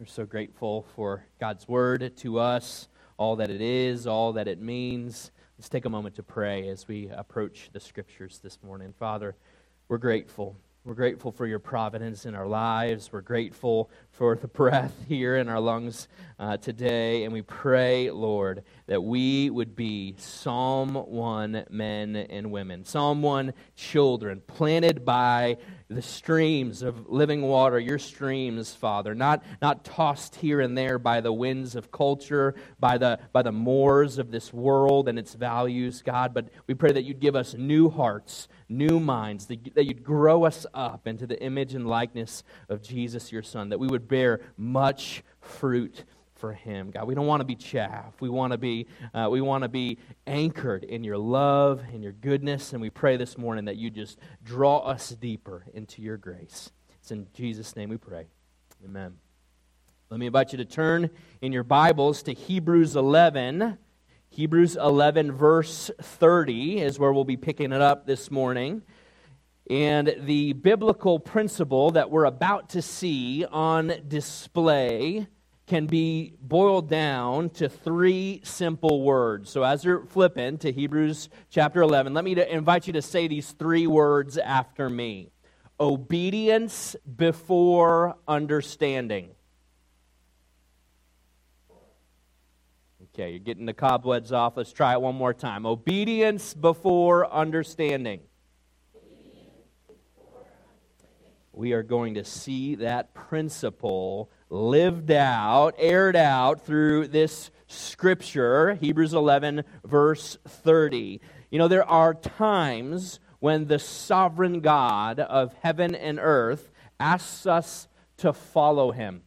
We're so grateful for God's word to us, all that it is, all that it means. Let's take a moment to pray as we approach the scriptures this morning. Father, we're grateful. We're grateful for your providence in our lives. We're grateful for the breath here in our lungs uh, today. And we pray, Lord, that we would be Psalm 1 men and women, Psalm 1 children, planted by the streams of living water, your streams, Father, not, not tossed here and there by the winds of culture, by the, by the moors of this world and its values, God, but we pray that you'd give us new hearts, new minds, that, that you'd grow us up into the image and likeness of Jesus, your Son, that we would bear much fruit for him god. We don't want to be chaff. We want to be uh, we want to be anchored in your love and your goodness and we pray this morning that you just draw us deeper into your grace. It's in jesus name we pray. Amen. Let me invite you to turn in your bibles to hebrews 11 hebrews 11 verse 30 is where we'll be picking it up this morning. And the biblical principle that we're about to see on display can be boiled down to three simple words. So as you're flipping to Hebrews chapter 11, let me invite you to say these three words after me obedience before understanding. Okay, you're getting the cobwebs off. Let's try it one more time. Obedience before understanding. We are going to see that principle lived out, aired out through this scripture, Hebrews 11, verse 30. You know, there are times when the sovereign God of heaven and earth asks us to follow him.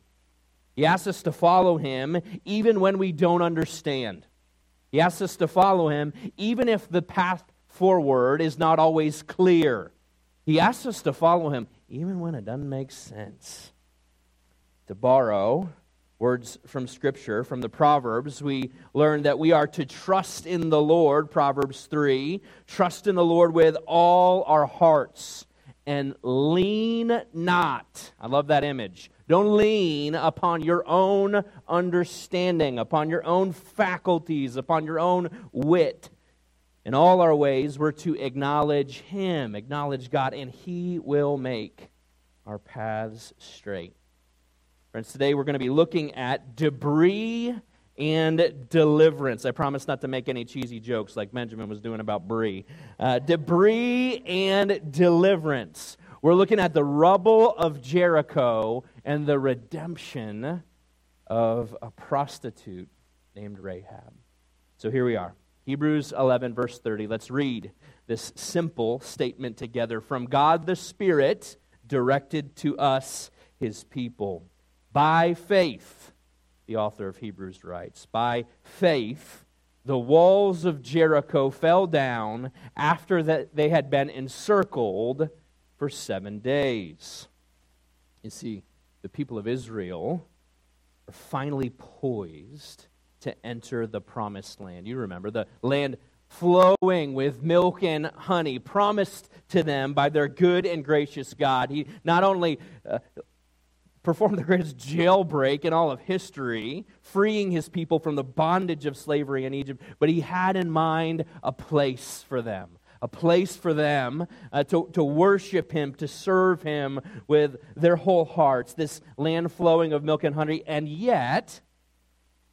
He asks us to follow him even when we don't understand. He asks us to follow him even if the path forward is not always clear. He asks us to follow him even when it doesn't make sense to borrow words from Scripture, from the Proverbs, we learn that we are to trust in the Lord, Proverbs 3. Trust in the Lord with all our hearts and lean not. I love that image. Don't lean upon your own understanding, upon your own faculties, upon your own wit. In all our ways, we're to acknowledge Him, acknowledge God, and He will make our paths straight. Friends, today we're going to be looking at debris and deliverance. I promise not to make any cheesy jokes like Benjamin was doing about brie. Uh, debris and deliverance. We're looking at the rubble of Jericho and the redemption of a prostitute named Rahab. So here we are. Hebrews 11, verse 30. Let's read this simple statement together from God the Spirit directed to us, his people. By faith, the author of Hebrews writes, by faith, the walls of Jericho fell down after that they had been encircled for seven days. You see, the people of Israel are finally poised to enter the promised land. You remember the land flowing with milk and honey, promised to them by their good and gracious God. He not only uh, performed the greatest jailbreak in all of history, freeing his people from the bondage of slavery in Egypt, but he had in mind a place for them. A place for them uh, to, to worship him, to serve him with their whole hearts, this land flowing of milk and honey. And yet,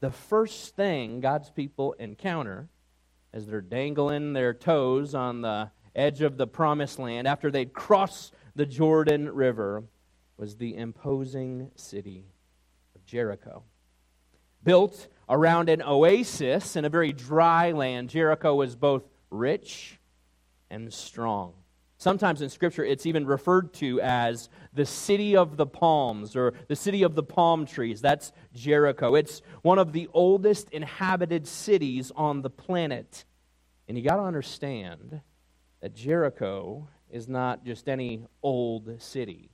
the first thing God's people encounter as they're dangling their toes on the edge of the promised land after they'd crossed the Jordan River was the imposing city of Jericho. Built around an oasis in a very dry land, Jericho was both rich and strong. Sometimes in Scripture, it's even referred to as the city of the palms or the city of the palm trees. That's Jericho. It's one of the oldest inhabited cities on the planet. And you got to understand that Jericho is not just any old city.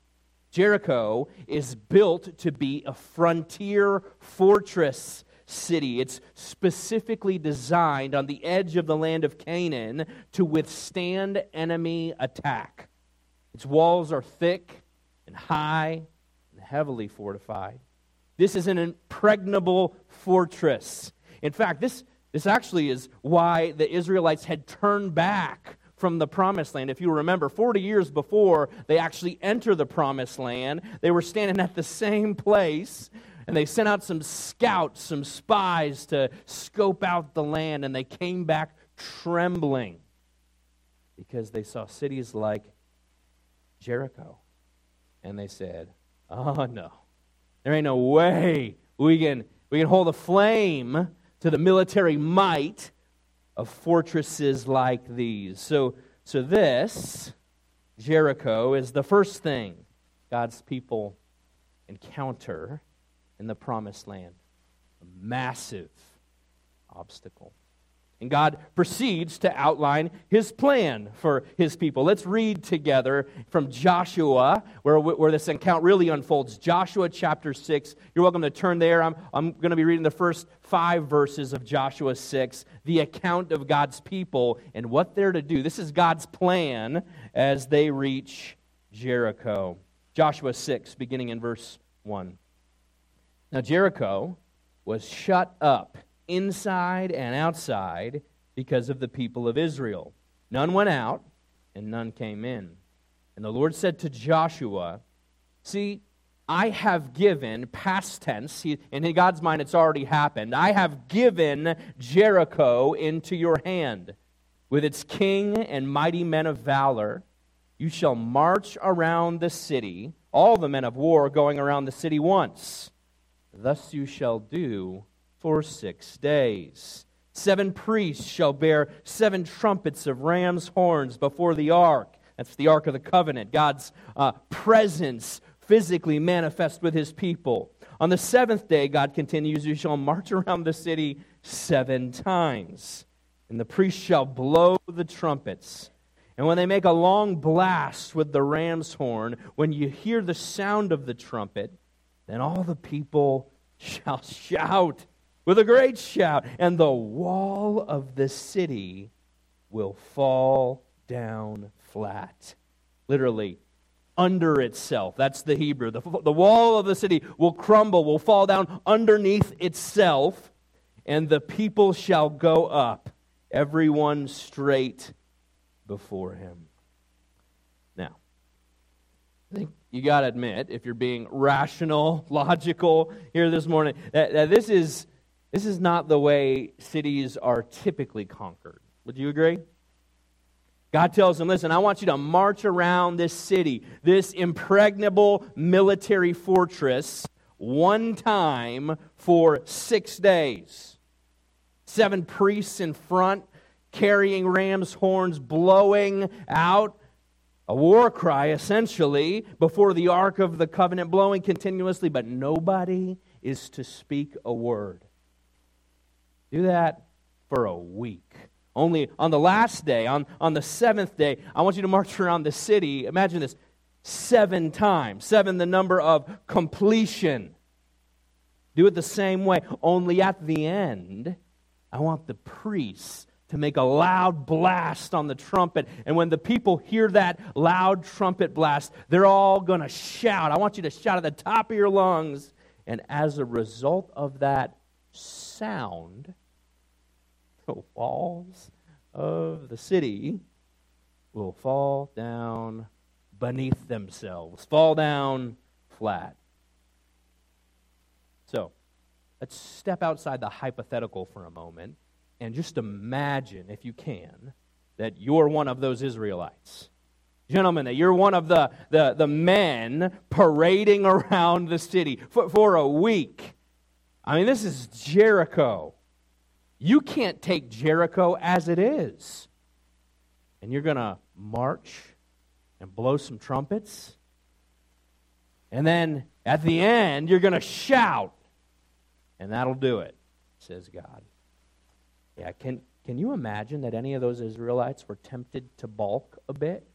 Jericho is built to be a frontier fortress city. It's specifically designed on the edge of the land of Canaan to withstand enemy attack. Its walls are thick and high and heavily fortified. This is an impregnable fortress. In fact, this, this actually is why the Israelites had turned back from the promised land. If you remember, 40 years before they actually enter the promised land, they were standing at the same place and they sent out some scouts, some spies to scope out the land, and they came back trembling because they saw cities like Jericho. And they said, Oh no, there ain't no way we can, we can hold a flame to the military might of fortresses like these. So, so this, Jericho, is the first thing God's people encounter in the promised land. A massive obstacle. And God proceeds to outline his plan for his people. Let's read together from Joshua, where, where this account really unfolds. Joshua chapter 6. You're welcome to turn there. I'm, I'm going to be reading the first five verses of Joshua 6, the account of God's people and what they're to do. This is God's plan as they reach Jericho. Joshua 6, beginning in verse 1. Now, Jericho was shut up inside and outside because of the people of Israel. None went out, and none came in. And the Lord said to Joshua, See, I have given, past tense, he, in God's mind it's already happened, I have given Jericho into your hand. With its king and mighty men of valor, you shall march around the city, all the men of war going around the city once. Thus you shall do for six days. Seven priests shall bear seven trumpets of ram's horns before the ark. That's the Ark of the Covenant, God's uh, presence physically manifest with his people. On the seventh day, God continues, you shall march around the city seven times. And the priests shall blow the trumpets. And when they make a long blast with the ram's horn, when you hear the sound of the trumpet, then all the people shall shout with a great shout, and the wall of the city will fall down flat. Literally, under itself. That's the Hebrew. The, the wall of the city will crumble, will fall down underneath itself, and the people shall go up, everyone straight before him. Now, I think you got to admit, if you're being rational, logical here this morning, that, that this is this is not the way cities are typically conquered. Would you agree? God tells them, listen, I want you to march around this city, this impregnable military fortress, one time for six days. Seven priests in front, carrying ram's horns, blowing out a war cry, essentially, before the Ark of the Covenant, blowing continuously, but nobody is to speak a word. Do that for a week. Only on the last day, on, on the seventh day, I want you to march around the city. Imagine this seven times. Seven, the number of completion. Do it the same way. Only at the end, I want the priests to make a loud blast on the trumpet. And when the people hear that loud trumpet blast, they're all going to shout. I want you to shout at the top of your lungs. And as a result of that sound, the walls of the city will fall down beneath themselves, fall down flat. So, let's step outside the hypothetical for a moment and just imagine, if you can, that you're one of those Israelites. Gentlemen, that you're one of the, the, the men parading around the city for, for a week. I mean, this is Jericho. You can't take Jericho as it is. And you're going to march and blow some trumpets. And then at the end, you're going to shout. And that'll do it, says God. Yeah, can, can you imagine that any of those Israelites were tempted to balk a bit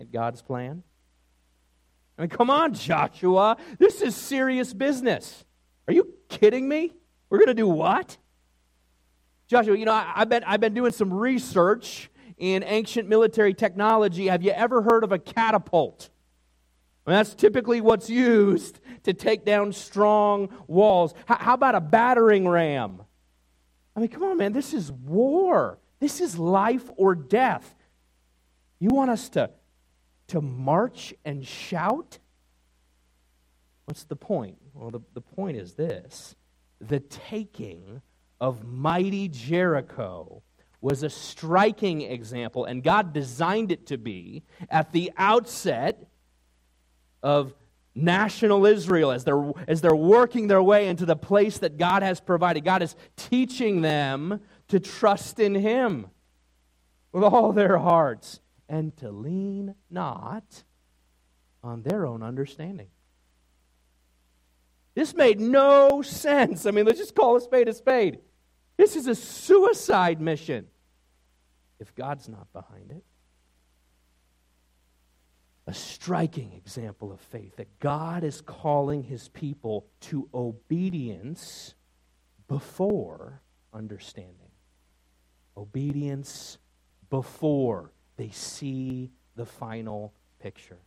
at God's plan? I mean, come on, Joshua. This is serious business. Are you kidding me? We're going to do what? Joshua, you know, I, have been, I've been doing some research in ancient military technology. Have you ever heard of a catapult? I mean, that's typically what's used to take down strong walls. How, how about a battering ram? I mean, come on, man, this is war. This is life or death. You want us to, to march and shout? What's the point? Well, the, the point is this the taking of mighty Jericho was a striking example, and God designed it to be at the outset of national Israel as they're, as they're working their way into the place that God has provided. God is teaching them to trust in Him with all their hearts and to lean not on their own understanding. This made no sense. I mean, let's just call a spade a spade. This is a suicide mission if God's not behind it. A striking example of faith that God is calling his people to obedience before understanding. Obedience before they see the final picture.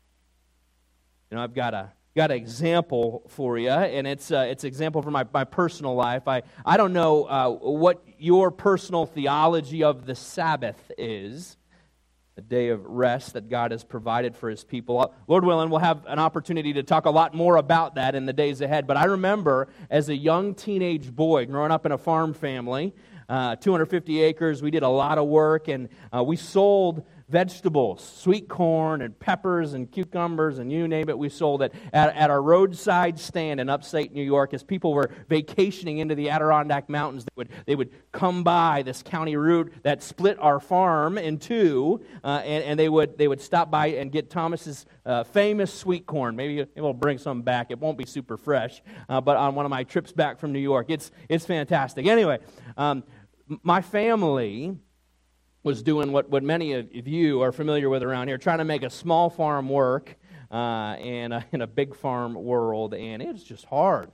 You know, I've got a got an example for you, and it's uh, it's an example from my, my personal life. I, I don't know uh, what your personal theology of the Sabbath is, the day of rest that God has provided for his people. Uh, Lord willing, we'll have an opportunity to talk a lot more about that in the days ahead. But I remember as a young teenage boy growing up in a farm family, uh, 250 acres, we did a lot of work, and uh, we sold vegetables, sweet corn and peppers and cucumbers and you name it, we sold it at, at our roadside stand in upstate New York. As people were vacationing into the Adirondack Mountains, they would, they would come by this county route that split our farm in two, uh, and, and they, would, they would stop by and get Thomas's uh, famous sweet corn. Maybe, we'll bring some back. It won't be super fresh, uh, but on one of my trips back from New York, it's, it's fantastic. Anyway, um, my family was doing what, what many of you are familiar with around here, trying to make a small farm work uh, in, a, in a big farm world, and it's just hard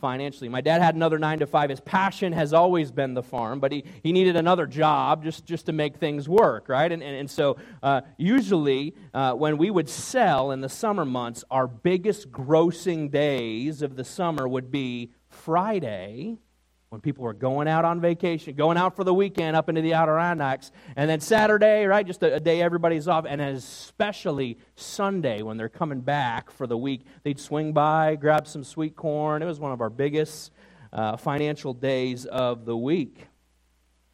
financially. My dad had another nine to five. His passion has always been the farm, but he, he needed another job just, just to make things work, right? And, and, and so uh, usually uh, when we would sell in the summer months, our biggest grossing days of the summer would be Friday when people were going out on vacation, going out for the weekend up into the Adirondacks, and then Saturday, right, just a, a, day everybody's off, and especially Sunday when they're coming back for the week, they'd swing by, grab some sweet corn. It was one of our biggest uh, financial days of the week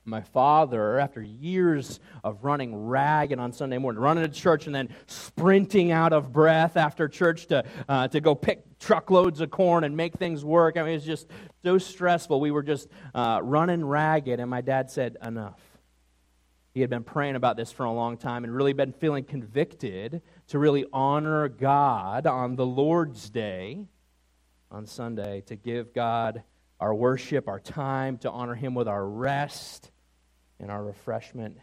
my father, after years of running ragged on Sunday morning, running to church and then sprinting out of breath after church to, uh, to go pick truckloads of corn and make things work. I mean, it was just so stressful. We were just uh, running ragged, and my dad said, Enough. He had been praying about this for a long time and really been feeling convicted to really honor God on the Lord's Day, on Sunday, to give God our worship, our time, to honor Him with our rest and our refreshment,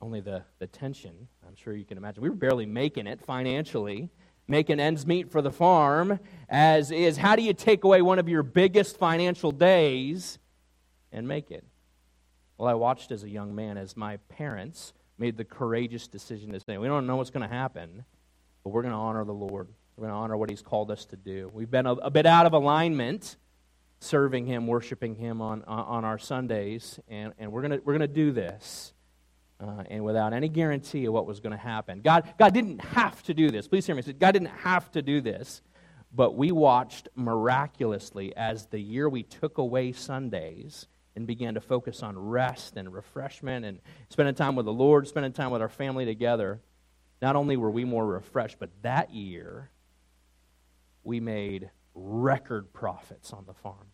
only the, the tension, I'm sure you can imagine. We were barely making it financially, making ends meet for the farm, as is how do you take away one of your biggest financial days and make it? Well, I watched as a young man as my parents made the courageous decision to say, We don't know what's going to happen, but we're going to honor the Lord. We're going to honor what He's called us to do. We've been a, a bit out of alignment serving Him, worshiping Him on, on our Sundays, and, and we're going we're gonna do this. Uh, and without any guarantee of what was going to happen. God, God didn't have to do this. Please hear me. God didn't have to do this, but we watched miraculously as the year we took away Sundays and began to focus on rest and refreshment and spending time with the Lord, spending time with our family together. Not only were we more refreshed, but that year we made record profits on the farm.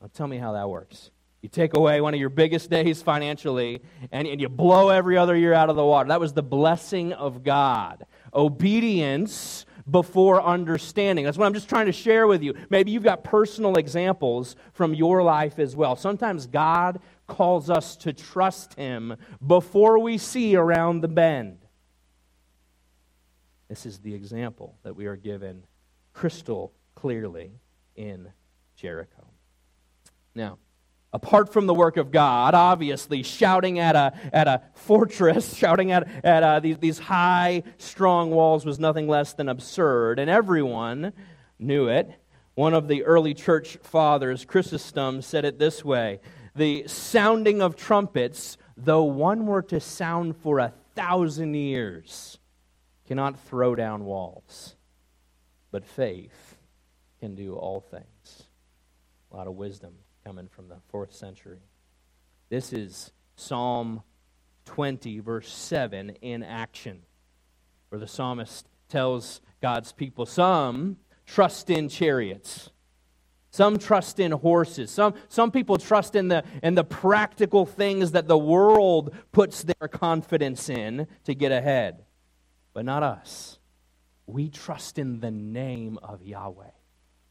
Now, tell me how that works. You take away one of your biggest days financially, and, and you blow every other year out of the water. That was the blessing of God. Obedience before understanding. That's what I'm just trying to share with you. Maybe you've got personal examples from your life as well. Sometimes God calls us to trust Him before we see around the bend. This is the example that we are given crystal clearly in Jericho. Now, apart from the work of God, obviously, shouting at a, at a fortress, shouting at, at uh, these, these high, strong walls was nothing less than absurd, and everyone knew it. One of the early church fathers, Chrysostom, said it this way The sounding of trumpets, though one were to sound for a thousand years, cannot throw down walls, but faith can do all things. A lot of wisdom coming from the fourth century. This is Psalm 20, verse 7, in action, where the psalmist tells God's people some trust in chariots. Some trust in horses. Some, some people trust in the, in the practical things that the world puts their confidence in to get ahead. But not us. We trust in the name of Yahweh.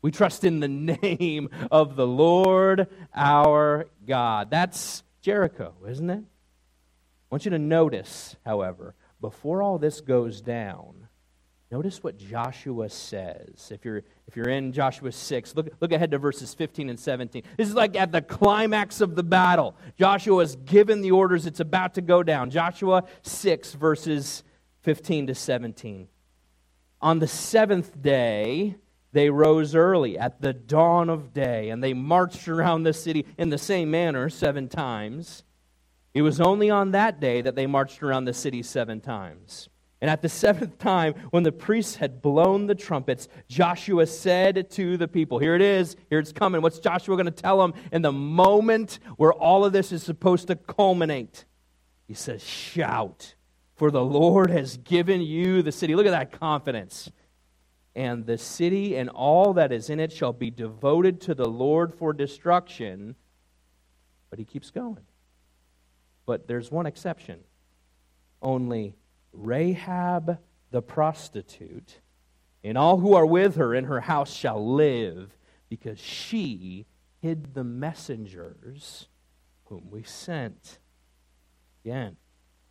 We trust in the name of the Lord our God. That's Jericho, isn't it? I want you to notice, however, before all this goes down, notice what Joshua says. If you're, if you're in Joshua 6, look, look ahead to verses 15 and 17. This is like at the climax of the battle. Joshua has given the orders, it's about to go down. Joshua 6, verses 15 to 17. On the seventh day, they rose early at the dawn of day, and they marched around the city in the same manner seven times. It was only on that day that they marched around the city seven times. And at the seventh time, when the priests had blown the trumpets, Joshua said to the people, Here it is, here it's coming. What's Joshua going to tell them in the moment where all of this is supposed to culminate? He says, Shout, for the Lord has given you the city. Look at that confidence and the city and all that is in it shall be devoted to the Lord for destruction. But he keeps going. But there's one exception. Only Rahab the prostitute and all who are with her in her house shall live, because she hid the messengers whom we sent. Again,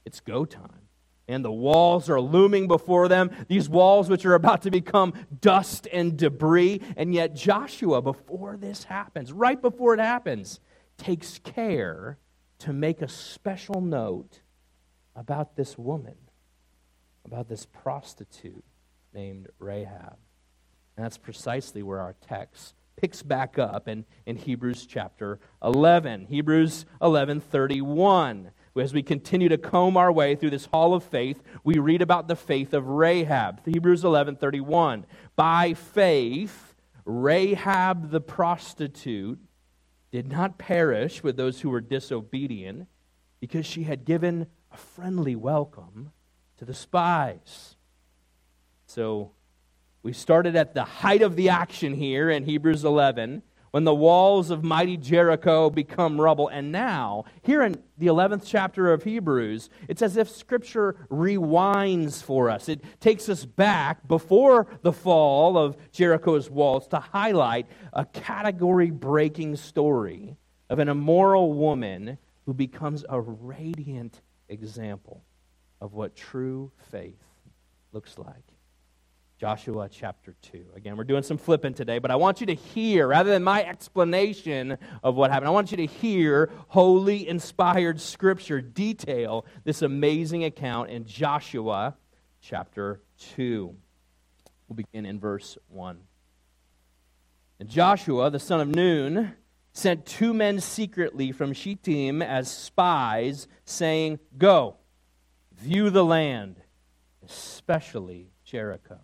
it's go time and the walls are looming before them, these walls which are about to become dust and debris. And yet, Joshua, before this happens, right before it happens, takes care to make a special note about this woman, about this prostitute named Rahab. And that's precisely where our text picks back up in, in Hebrews chapter 11. Hebrews 11 31 as we continue to comb our way through this hall of faith, we read about the faith of Rahab. Hebrews 11:31. By faith, Rahab the prostitute did not perish with those who were disobedient because she had given a friendly welcome to the spies. So we started at the height of the action here in Hebrews 11 when the walls of mighty Jericho become rubble. And now, here in the 11th chapter of Hebrews, it's as if Scripture rewinds for us. It takes us back before the fall of Jericho's walls to highlight a category breaking story of an immoral woman who becomes a radiant example of what true faith looks like. Joshua chapter 2. Again, we're doing some flipping today, but I want you to hear, rather than my explanation of what happened, I want you to hear holy, inspired scripture detail this amazing account in Joshua chapter 2. We'll begin in verse 1. And Joshua, the son of Nun, sent two men secretly from Shittim as spies, saying, Go, view the land, especially Jericho.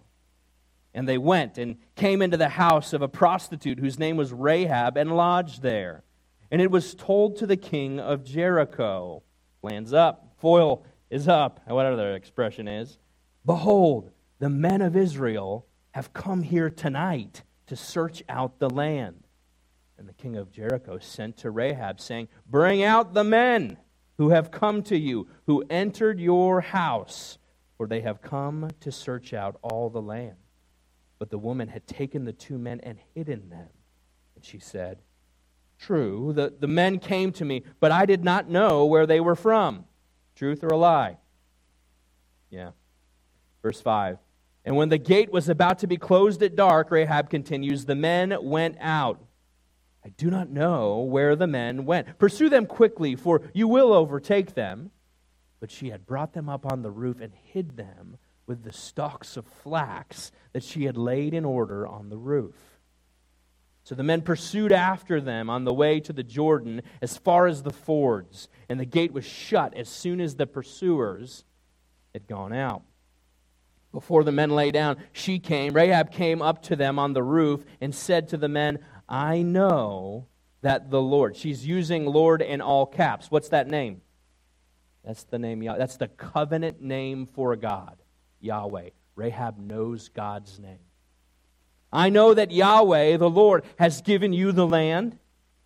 And they went and came into the house of a prostitute whose name was Rahab and lodged there. And it was told to the king of Jericho, lands up, foil is up, whatever the expression is. Behold, the men of Israel have come here tonight to search out the land. And the king of Jericho sent to Rahab, saying, Bring out the men who have come to you, who entered your house, for they have come to search out all the land. But the woman had taken the two men and hidden them. And she said, True, the, the men came to me, but I did not know where they were from. Truth or a lie? Yeah. Verse 5. And when the gate was about to be closed at dark, Rahab continues, the men went out I do not know where the men went. Pursue them quickly, for you will overtake them. But she had brought them up on the roof and hid them with the stalks of flax that she had laid in order on the roof. So the men pursued after them on the way to the Jordan as far as the fords, and the gate was shut as soon as the pursuers had gone out. Before the men lay down, she came, Rahab came up to them on the roof and said to the men, I know that the Lord, she's using Lord in all caps. What's that name? That's the name, that's the covenant name for God, Yahweh. Rahab knows God's name. I know that Yahweh, the Lord, has given you the land,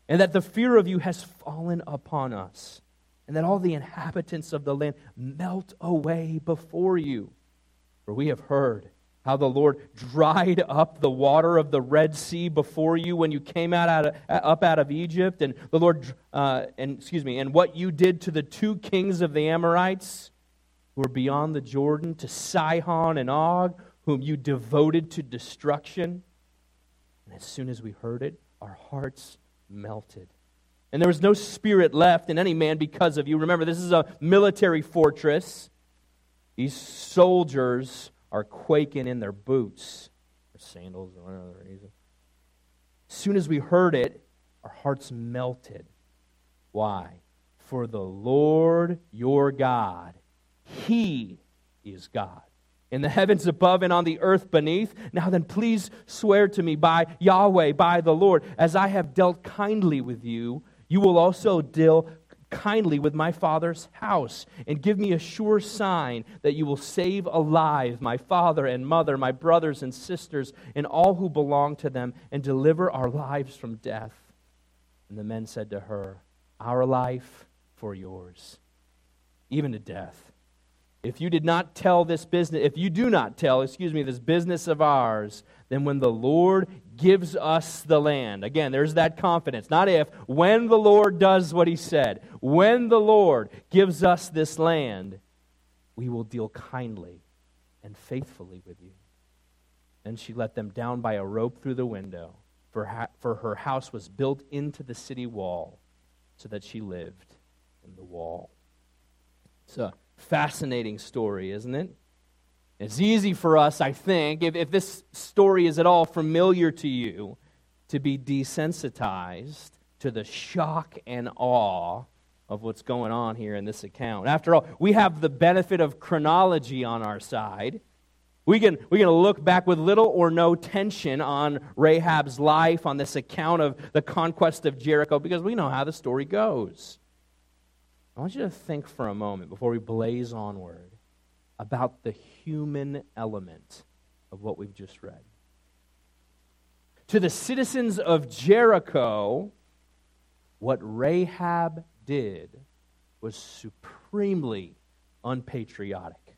and that the fear of you has fallen upon us, and that all the inhabitants of the land melt away before you. For we have heard how the Lord dried up the water of the Red Sea before you when you came out, out of, up out of Egypt, and the Lord, uh, and excuse me, and what you did to the two kings of the Amorites who were beyond the Jordan, to Sihon and Og, whom you devoted to destruction. And as soon as we heard it, our hearts melted. And there was no spirit left in any man because of you. Remember, this is a military fortress. These soldiers are quaking in their boots or sandals or whatever reason. As soon as we heard it, our hearts melted. Why? For the Lord your God, He is God. In the heavens above and on the earth beneath. Now then, please swear to me by Yahweh, by the Lord, as I have dealt kindly with you, you will also deal kindly with my father's house, and give me a sure sign that you will save alive my father and mother, my brothers and sisters, and all who belong to them, and deliver our lives from death. And the men said to her, Our life for yours, even to death. If you did not tell this business, if you do not tell, excuse me, this business of ours, then when the Lord gives us the land, again, there's that confidence. Not if, when the Lord does what he said, when the Lord gives us this land, we will deal kindly and faithfully with you. Then she let them down by a rope through the window, for, ha- for her house was built into the city wall, so that she lived in the wall. So, fascinating story, isn't it? It's easy for us, I think, if, if this story is at all familiar to you, to be desensitized to the shock and awe of what's going on here in this account. After all, we have the benefit of chronology on our side. We can, we can look back with little or no tension on Rahab's life, on this account of the conquest of Jericho, because we know how the story goes. I want you to think for a moment before we blaze onward about the human element of what we've just read. To the citizens of Jericho, what Rahab did was supremely unpatriotic.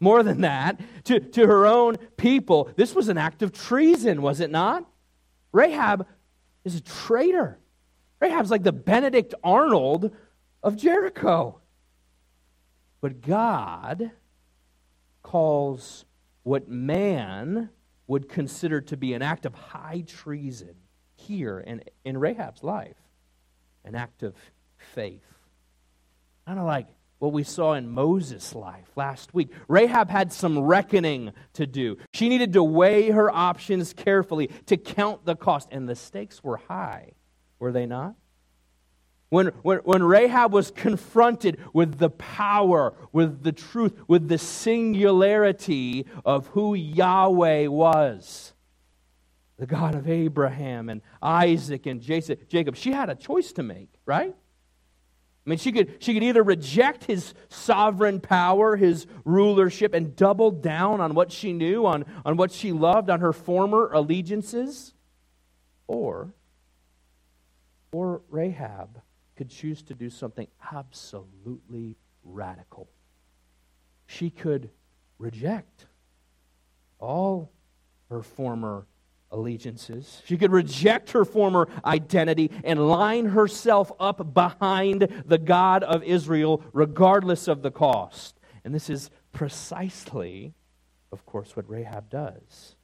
More than that, to, to her own people, this was an act of treason, was it not? Rahab is a traitor. Rahab's like the Benedict Arnold of Jericho. But God calls what man would consider to be an act of high treason here in, in Rahab's life an act of faith. Kind of like what we saw in Moses' life last week. Rahab had some reckoning to do. She needed to weigh her options carefully to count the cost, and the stakes were high, were they not? When, when, when Rahab was confronted with the power, with the truth, with the singularity of who Yahweh was, the God of Abraham and Isaac and Jacob, she had a choice to make, right? I mean, she could, she could either reject his sovereign power, his rulership, and double down on what she knew, on, on what she loved, on her former allegiances, or, or Rahab could choose to do something absolutely radical. She could reject all her former allegiances. She could reject her former identity and line herself up behind the God of Israel, regardless of the cost. And this is precisely, of course, what Rahab does.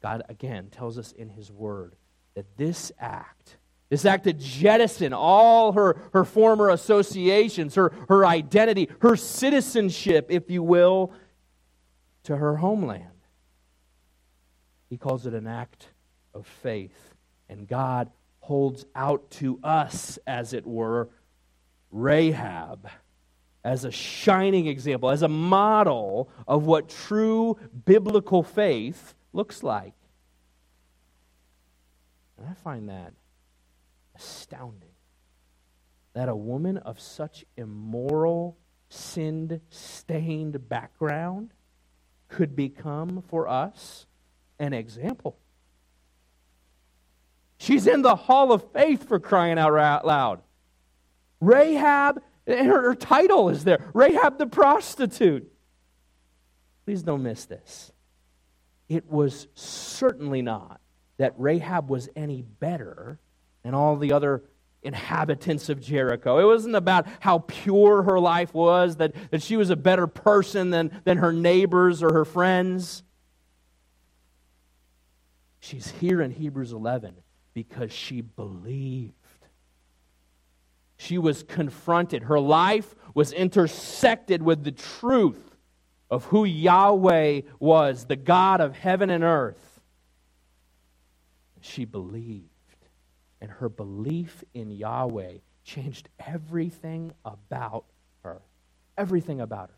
God, again, tells us in His Word that this act, this act to jettison all her, her former associations, her, her identity, her citizenship, if you will, to her homeland. He calls it an act of faith. And God holds out to us, as it were, Rahab as a shining example, as a model of what true biblical faith looks like. And I find that astounding. That a woman of such immoral, sinned, stained background could become for us an example. She's in the hall of faith for crying out loud. Rahab, her title is there Rahab the prostitute. Please don't miss this. It was certainly not that Rahab was any better than all the other inhabitants of Jericho. It wasn't about how pure her life was, that, that she was a better person than, than her neighbors or her friends. She's here in Hebrews 11 because she believed. She was confronted. Her life was intersected with the truth of who Yahweh was, the God of heaven and earth. She believed. And her belief in Yahweh changed everything about her. Everything about her.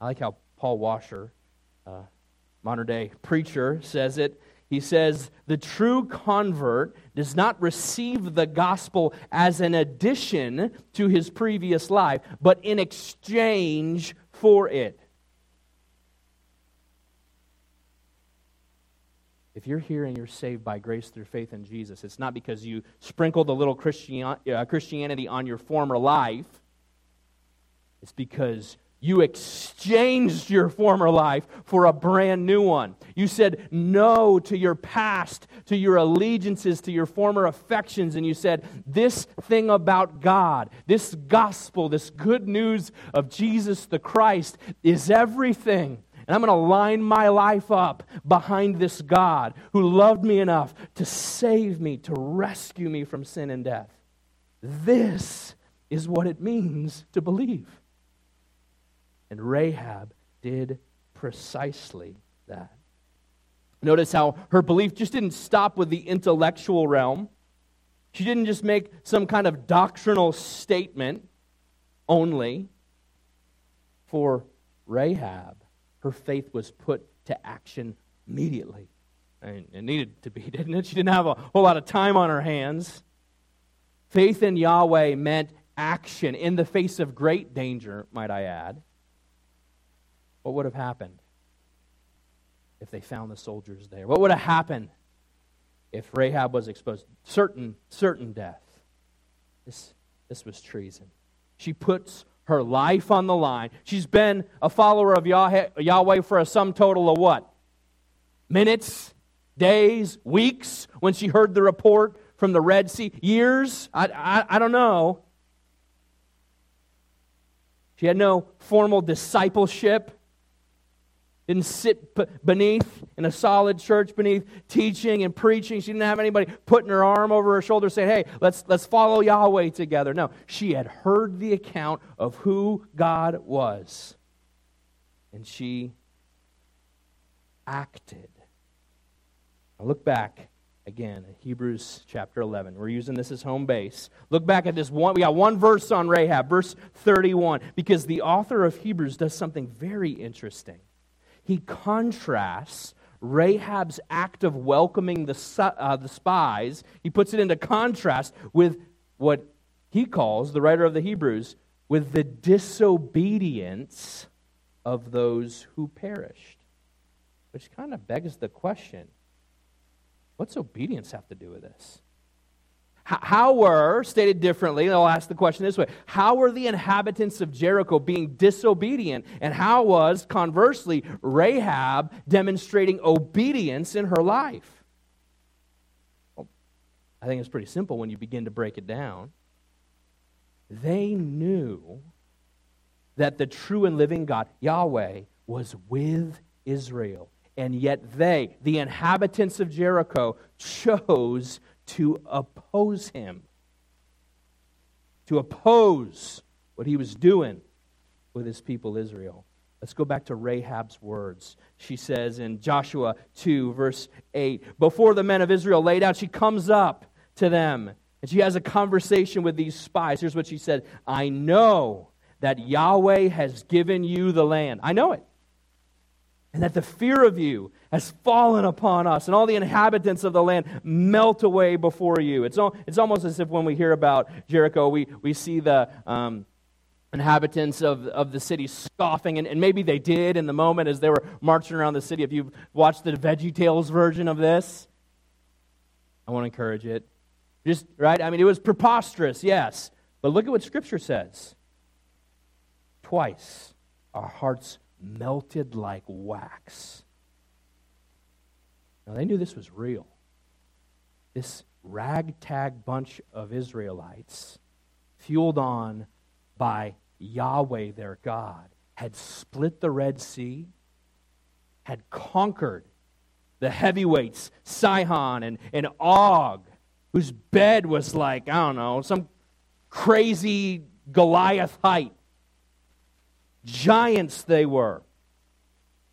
I like how Paul Washer, uh, modern day preacher, says it. He says, The true convert does not receive the gospel as an addition to his previous life, but in exchange for it. If you're here and you're saved by grace through faith in Jesus, it's not because you sprinkled a little uh, Christianity on your former life. It's because you exchanged your former life for a brand new one. You said no to your past, to your allegiances, to your former affections, and you said, This thing about God, this gospel, this good news of Jesus the Christ is everything. And I'm going to line my life up behind this God who loved me enough to save me, to rescue me from sin and death. This is what it means to believe. And Rahab did precisely that. Notice how her belief just didn't stop with the intellectual realm. She didn't just make some kind of doctrinal statement only. For Rahab, her faith was put to action immediately. And it needed to be, didn't it? She didn't have a whole lot of time on her hands. Faith in Yahweh meant action in the face of great danger, might I add. What would have happened if they found the soldiers there? What would have happened if Rahab was exposed? Certain, certain death. This, this was treason. She puts her life on the line. She's been a follower of Yahweh for a sum total of what? Minutes, days, weeks when she heard the report from the Red Sea? Years? I, I, I don't know. She had no formal discipleship didn't sit beneath in a solid church beneath teaching and preaching. She didn't have anybody putting her arm over her shoulder saying, hey, let's, let's follow Yahweh together. No, she had heard the account of who God was. And she acted. Now look back again Hebrews chapter 11. We're using this as home base. Look back at this one. We got one verse on Rahab, verse 31, because the author of Hebrews does something very interesting he contrasts Rahab's act of welcoming the, uh, the spies, he puts it into contrast with what he calls, the writer of the Hebrews, with the disobedience of those who perished. Which kind of begs the question what's obedience have to do with this? How were, stated differently, I'll ask the question this way How were the inhabitants of Jericho being disobedient? And how was, conversely, Rahab demonstrating obedience in her life? Well, I think it's pretty simple when you begin to break it down. They knew that the true and living God, Yahweh, was with Israel And yet they, the inhabitants of Jericho, chose to oppose him, to oppose what he was doing with his people Israel. Let's go back to Rahab's words. She says in Joshua 2, verse 8, Before the men of Israel lay down, she comes up to them and she has a conversation with these spies. Here's what she said I know that Yahweh has given you the land. I know it. And that the fear of you has fallen upon us, and all the inhabitants of the land melt away before you. It's, it's almost as if when we hear about Jericho, we, we see the. Um, inhabitants of, of the city scoffing, and, and maybe they did in the moment as they were marching around the city. If you've watched the Veggie Tales version of this, I want to encourage it. Just, right? I mean, it was preposterous, yes. But look at what Scripture says. Twice our hearts melted like wax. Now, they knew this was real. This ragtag bunch of Israelites, fueled on by Yahweh their God, had split the Red Sea, had conquered the heavyweights, Sihon and, and Og, whose bed was like, I don't know, some crazy Goliath height. Giants they were.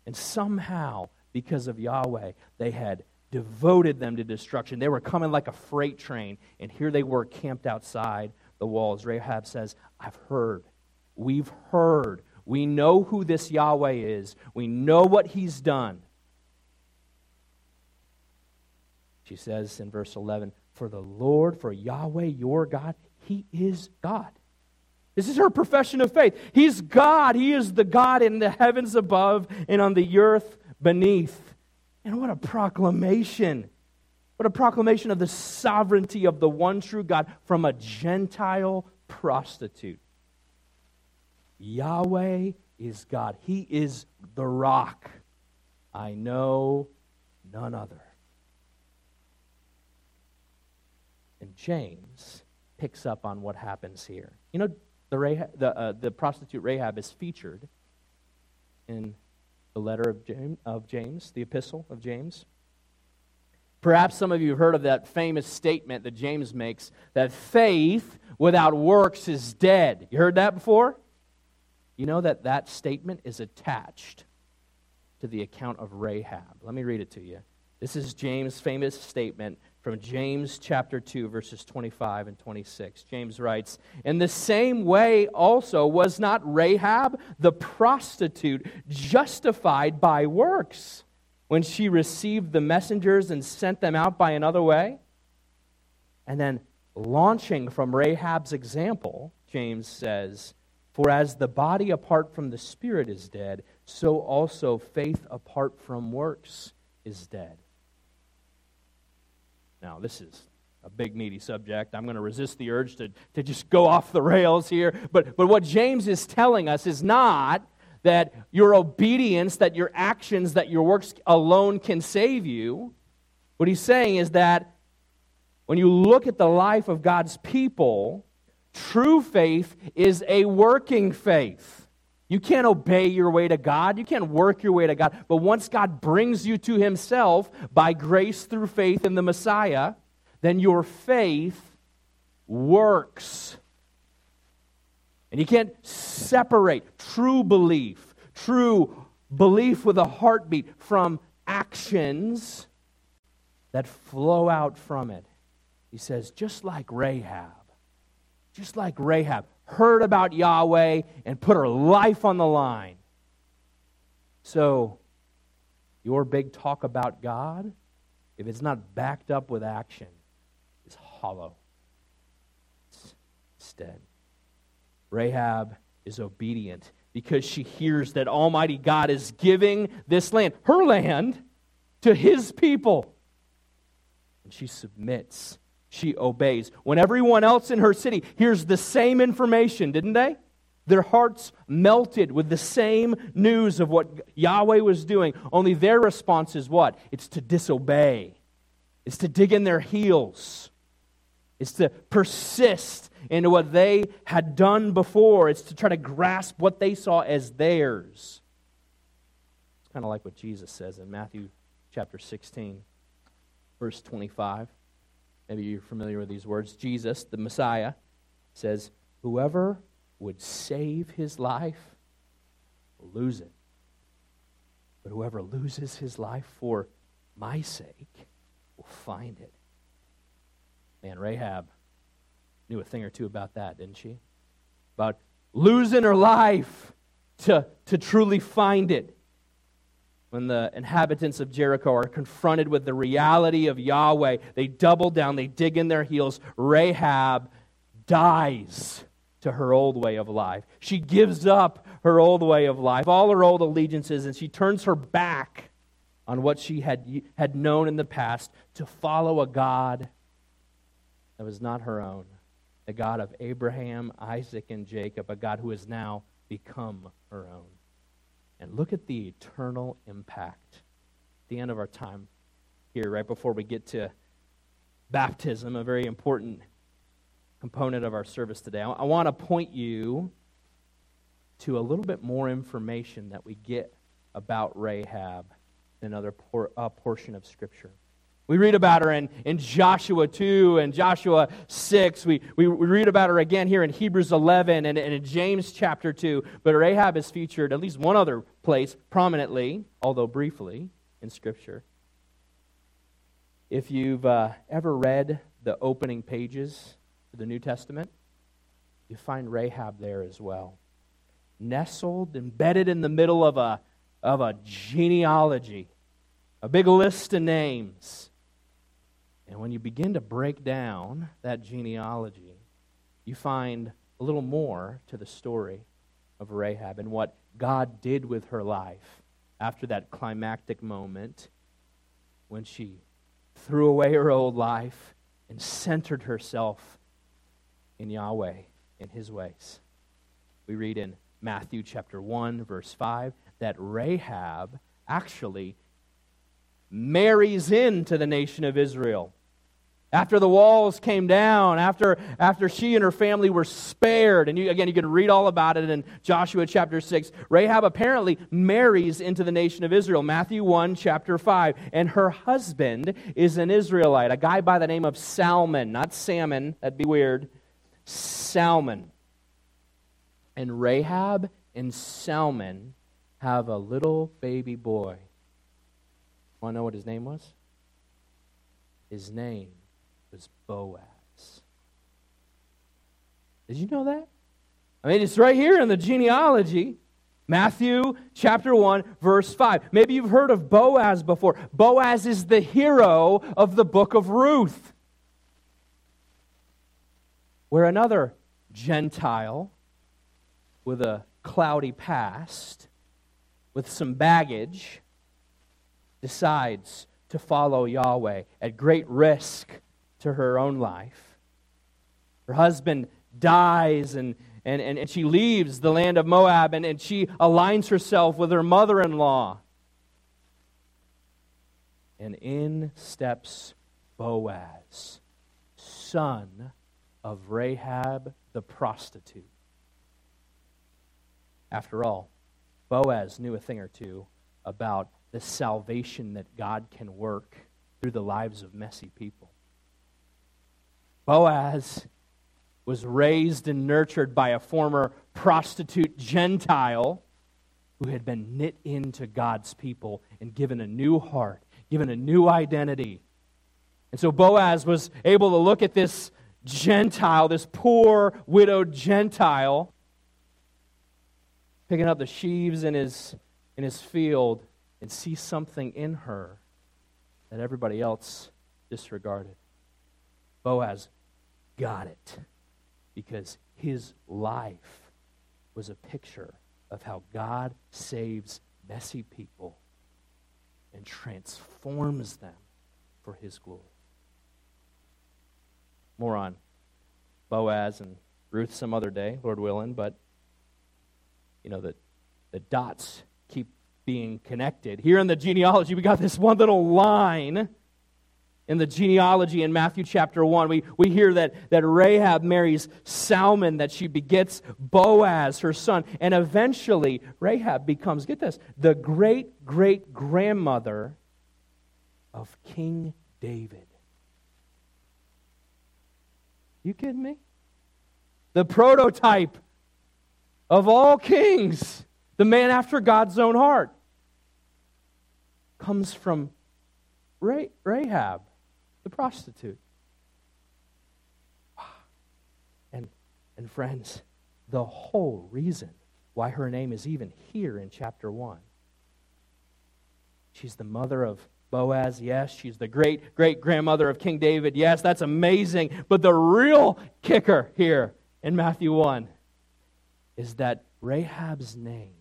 And somehow, because of Yahweh, they had devoted them to destruction. They were coming like a freight train, and here they were camped outside the walls. Rahab says, I've heard. We've heard. We know who this Yahweh is. We know what he's done. She says in verse 11, For the Lord, for Yahweh, your God, he is God. This is her profession of faith. He's God. He is the God in the heavens above and on the earth beneath. And what a proclamation! What a proclamation of the sovereignty of the one true God from a Gentile prostitute. Yahweh is God. He is the rock. I know none other. And James picks up on what happens here. You know, the, Rahab, the, uh, the prostitute Rahab is featured in the letter of James, of James, the epistle of James. Perhaps some of you have heard of that famous statement that James makes that faith without works is dead. You heard that before? You know that that statement is attached to the account of Rahab. Let me read it to you. This is James' famous statement from James chapter 2, verses 25 and 26. James writes, In the same way also was not Rahab the prostitute justified by works when she received the messengers and sent them out by another way? And then, launching from Rahab's example, James says, For as the body apart from the spirit is dead, so also faith apart from works is dead. Now, this is a big, meaty subject. I'm going to resist the urge to, to just go off the rails here. But, but what James is telling us is not that your obedience, that your actions, that your works alone can save you. What he's saying is that when you look at the life of God's people, true faith is a working faith. You can't obey your way to God. You can't work your way to God. But once God brings you to Himself by grace through faith in the Messiah, then your faith works. And you can't separate true belief, true belief with a heartbeat, from actions that flow out from it. He says, just like Rahab, just like Rahab, heard about Yahweh and put her life on the line. So, your big talk about God, if it's not backed up with action, is hollow. It's dead. Rahab is obedient because she hears that Almighty God is giving this land, her land, to his people. And she submits she obeys. When everyone else in her city hears the same information, didn't they? Their hearts melted with the same news of what Yahweh was doing. Only their response is what? It's to disobey, it's to dig in their heels, it's to persist into what they had done before, it's to try to grasp what they saw as theirs. It's kind of like what Jesus says in Matthew chapter 16, verse 25. Maybe you're familiar with these words. Jesus, the Messiah, says, Whoever would save his life will lose it. But whoever loses his life for my sake will find it. Man, Rahab knew a thing or two about that, didn't she? About losing her life to, to truly find it. When the inhabitants of Jericho are confronted with the reality of Yahweh, they double down, they dig in their heels. Rahab dies to her old way of life. She gives up her old way of life, all her old allegiances, and she turns her back on what she had, had known in the past to follow a God that was not her own, the God of Abraham, Isaac, and Jacob, a God who has now become her own. And look at the eternal impact. At the end of our time here, right before we get to baptism, a very important component of our service today, I, I want to point you to a little bit more information that we get about Rahab in another por- portion of Scripture. We read about her in, in Joshua 2 and Joshua 6. We, we, we read about her again here in Hebrews 11 and, and in James chapter 2. But Rahab is featured at least one other place prominently, although briefly, in Scripture. If you've uh, ever read the opening pages of the New Testament, you find Rahab there as well. Nestled, embedded in the middle of a, of a genealogy, a big list of names and when you begin to break down that genealogy, you find a little more to the story of Rahab and what God did with her life after that climactic moment when she threw away her old life and centered herself in Yahweh in his ways. We read in Matthew chapter 1 verse 5 that Rahab actually marries into the nation of Israel. After the walls came down, after, after she and her family were spared, and you, again, you can read all about it in Joshua chapter 6. Rahab apparently marries into the nation of Israel. Matthew 1, chapter 5. And her husband is an Israelite, a guy by the name of Salmon, not Salmon, that'd be weird. Salmon. And Rahab and Salmon have a little baby boy. Want to know what his name was? His name was Boaz. Did you know that? I mean, it's right here in the genealogy. Matthew chapter 1, verse 5. Maybe you've heard of Boaz before. Boaz is the hero of the book of Ruth, where another Gentile with a cloudy past, with some baggage, decides to follow Yahweh at great risk to her own life. Her husband dies and, and, and, and she leaves the land of Moab and, and she aligns herself with her mother in law. And in steps Boaz, son of Rahab the prostitute. After all, Boaz knew a thing or two about the salvation that God can work through the lives of messy people. Boaz was raised and nurtured by a former prostitute Gentile who had been knit into God's people and given a new heart, given a new identity. And so Boaz was able to look at this Gentile, this poor widowed Gentile, picking up the sheaves in his, in his field, and see something in her that everybody else disregarded. Boaz got it because his life was a picture of how God saves messy people and transforms them for his glory. More on Boaz and Ruth some other day, Lord willing, but you know the the dots keep being connected. Here in the genealogy, we got this one little line in the genealogy in Matthew chapter 1. We, we hear that, that Rahab marries Salmon, that she begets Boaz, her son, and eventually Rahab becomes, get this, the great great grandmother of King David. You kidding me? The prototype of all kings, the man after God's own heart, comes from Rahab the prostitute. Ah, and, and friends, the whole reason why her name is even here in chapter 1. She's the mother of Boaz, yes. She's the great great grandmother of King David, yes. That's amazing. But the real kicker here in Matthew 1 is that Rahab's name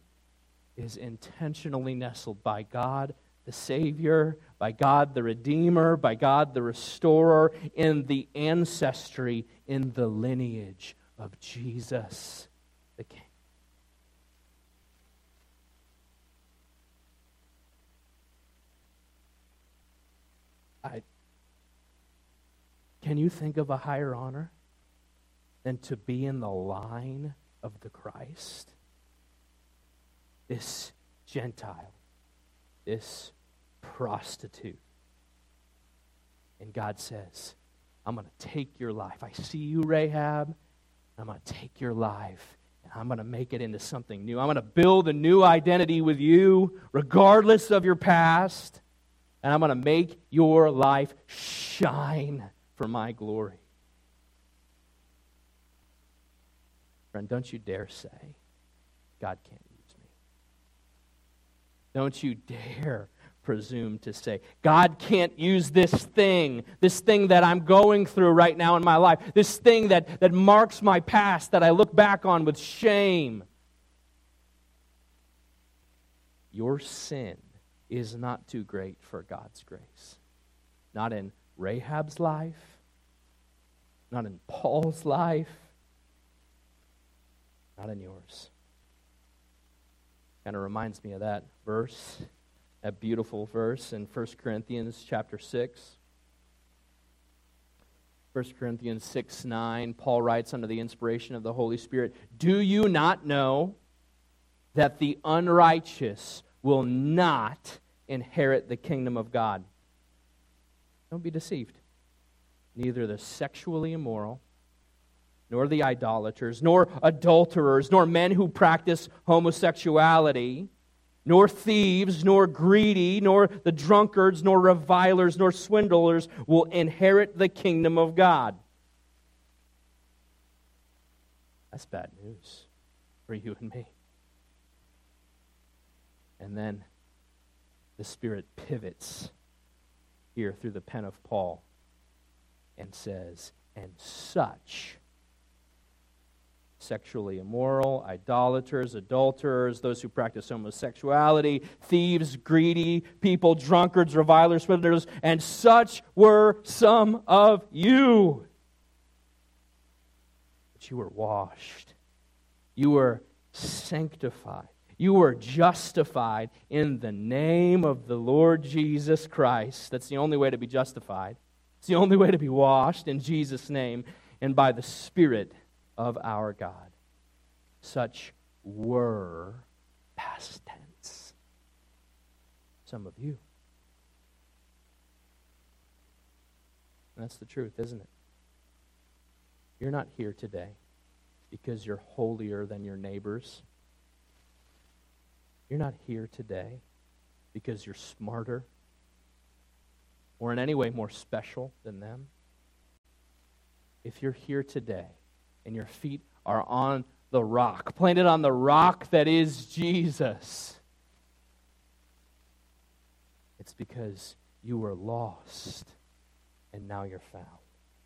is intentionally nestled by God the Savior, by God the Redeemer, by God the Restorer, in the ancestry, in the lineage of Jesus the King. I, can you think of a higher honor than to be in the line of the Christ? This Gentile this prostitute. And God says, I'm going to take your life. I see you, Rahab. I'm going to take your life and I'm going to make it into something new. I'm going to build a new identity with you, regardless of your past. And I'm going to make your life shine for my glory. Friend, don't you dare say, God can't don't you dare presume to say, God can't use this thing, this thing that I'm going through right now in my life, this thing that, that marks my past that I look back on with shame. Your sin is not too great for God's grace. Not in Rahab's life, not in Paul's life, not in yours. Kind of reminds me of that verse, that beautiful verse in 1 Corinthians chapter 6. 1 Corinthians 6 9, Paul writes under the inspiration of the Holy Spirit Do you not know that the unrighteous will not inherit the kingdom of God? Don't be deceived. Neither the sexually immoral, nor the idolaters, nor adulterers, nor men who practice homosexuality, nor thieves, nor greedy, nor the drunkards, nor revilers, nor swindlers will inherit the kingdom of God. That's bad news for you and me. And then the Spirit pivots here through the pen of Paul and says, And such sexually immoral, idolaters, adulterers, those who practice homosexuality, thieves, greedy people, drunkards, revilers, swindlers, and such were some of you. But you were washed, you were sanctified. You were justified in the name of the Lord Jesus Christ. That's the only way to be justified. It's the only way to be washed in Jesus' name and by the Spirit of our God. Such were past tense. Some of you. That's the truth, isn't it? You're not here today because you're holier than your neighbors. You're not here today because you're smarter or in any way more special than them. If you're here today and your feet are on the rock, planted on the rock that is Jesus. It's because you were lost and now you're found.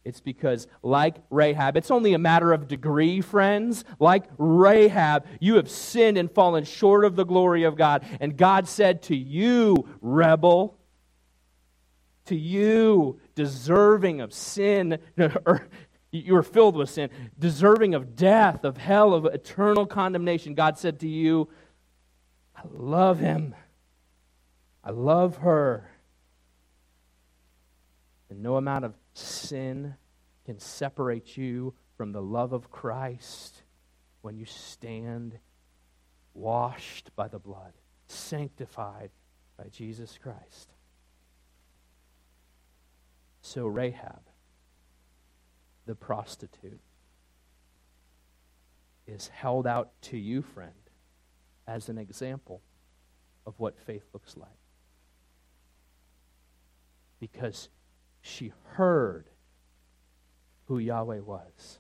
It's because, like Rahab, it's only a matter of degree, friends. Like Rahab, you have sinned and fallen short of the glory of God. And God said to you, rebel, to you, deserving of sin, you were filled with sin, deserving of death, of hell, of eternal condemnation. God said to you, I love him. I love her. And no amount of sin can separate you from the love of Christ when you stand washed by the blood, sanctified by Jesus Christ. So, Rahab, the prostitute, is held out to you, friend, as an example of what faith looks like. Because she heard who Yahweh was.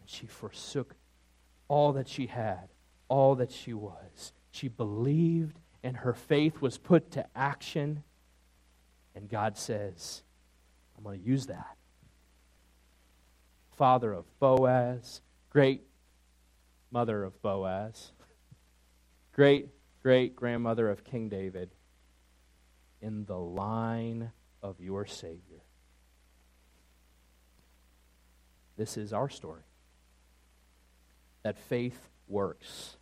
And she forsook all that she had, all that she was. She believed, and her faith was put to action. And God says, I'm going to use that. Father of Boaz, great mother of Boaz, great great grandmother of King David, in the line of your Savior. This is our story. That faith works.